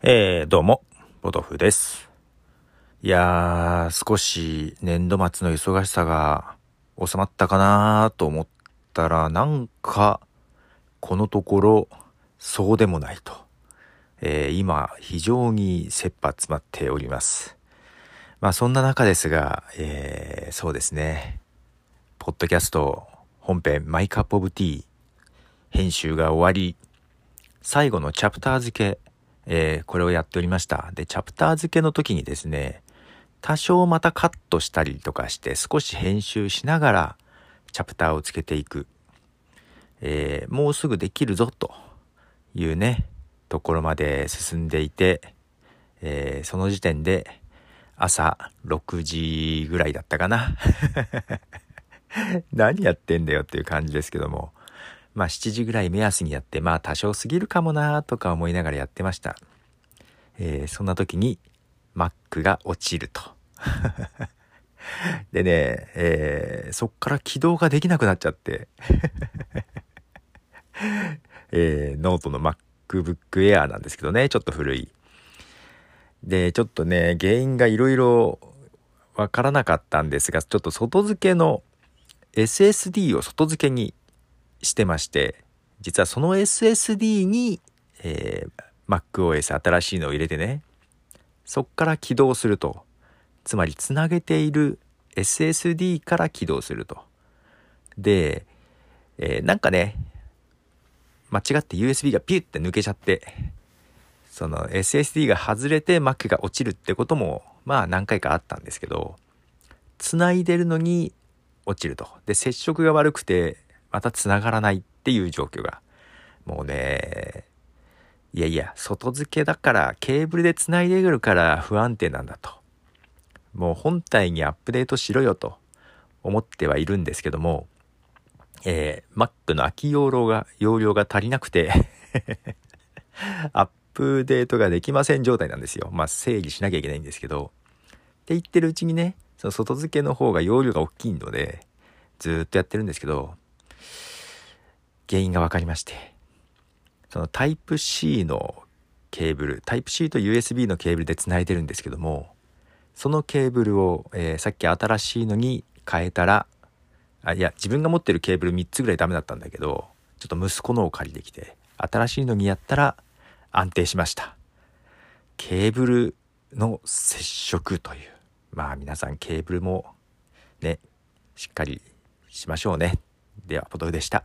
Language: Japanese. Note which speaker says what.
Speaker 1: えー、どうも、ポトフです。いやー、少し年度末の忙しさが収まったかなーと思ったら、なんか、このところ、そうでもないと。えー今、非常に切羽詰まっております。まあ、そんな中ですが、えーそうですね。ポッドキャスト本編マイカップオブティー編集が終わり、最後のチャプター付け、えーこれをやっておりました。で、チャプター付けの時にですね、多少またカットしたりとかして少し編集しながらチャプターをつけていく。えーもうすぐできるぞというね、ところまで進んでいて、えーその時点で朝6時ぐらいだったかな。何やってんだよっていう感じですけども。まあ7時ぐらい目安にやって、まあ多少過ぎるかもなとか思いながらやってました。えーそんな時に Mac が落ちると。でね、えーそっから起動ができなくなっちゃって、えーノートの MacBook Air なんですけどね、ちょっと古い。で、ちょっとね、原因がいろいろわからなかったんですが、ちょっと外付けの SSD を外付けにしてまして、実はその SSD に、えー MacOS 新しいのを入れてね、そっから起動すると。つまりつなげている SSD から起動すると。で、えーなんかね、間違って USB がピュッて抜けちゃって、その SSD が外れて Mac が落ちるってことも、まあ何回かあったんですけど、繋いでるのに落ちると。で、接触が悪くて、また繋がらないっていう状況が。もうね、いやいや、外付けだから、ケーブルで繋いでくるから不安定なんだと。もう本体にアップデートしろよと思ってはいるんですけども、えー、Mac の空き容量が、容量が足りなくて、アップデートができません状態なんですよ。まあ整理しなきゃいけないんですけど、って言ってるうちにね、その外付けの方が容量が大きいので、ずっとやってるんですけど、原因が分かりまして、そのタイプ C のケーブル、タイプ C と USB のケーブルで繋いでるんですけども、そのケーブルを、えーさっき新しいのに変えたら、あ、いや、自分が持ってるケーブル3つぐらいダメだったんだけど、ちょっと息子のを借りてきて、新しいのにやったら安定しました。ケーブルの接触という。まあ皆さんケーブルもね、しっかりしましょうね。では、ポトフでした。